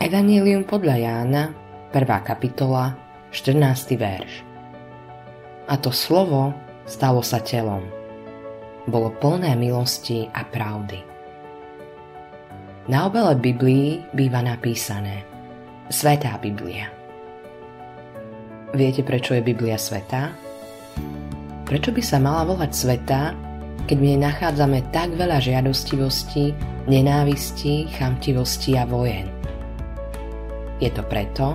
Evangelium podľa Jána, 1. kapitola, 14. verš. A to slovo stalo sa telom. Bolo plné milosti a pravdy. Na obele Biblii býva napísané Svetá Biblia. Viete, prečo je Biblia svetá? Prečo by sa mala volať svetá, keď v nej nachádzame tak veľa žiadostivosti, nenávisti, chamtivosti a vojen? Je to preto,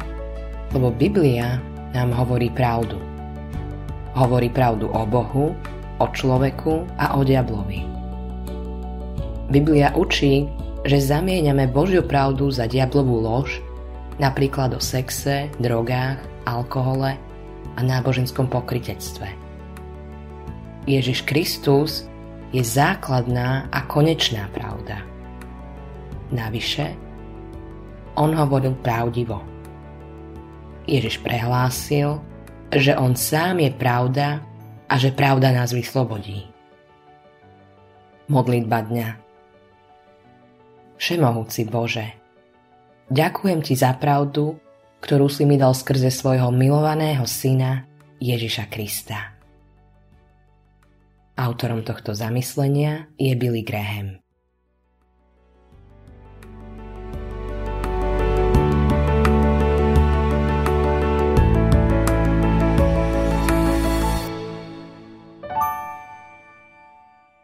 lebo Biblia nám hovorí pravdu. Hovorí pravdu o Bohu, o človeku a o diablovi. Biblia učí, že zamieňame Božiu pravdu za diablovú lož, napríklad o sexe, drogách, alkohole a náboženskom pokritectve. Ježiš Kristus je základná a konečná pravda. Navyše, on hovoril pravdivo. Ježiš prehlásil, že on sám je pravda a že pravda nás vyslobodí. Modlitba dňa Všemohúci Bože, ďakujem Ti za pravdu, ktorú si mi dal skrze svojho milovaného syna Ježiša Krista. Autorom tohto zamyslenia je Billy Graham.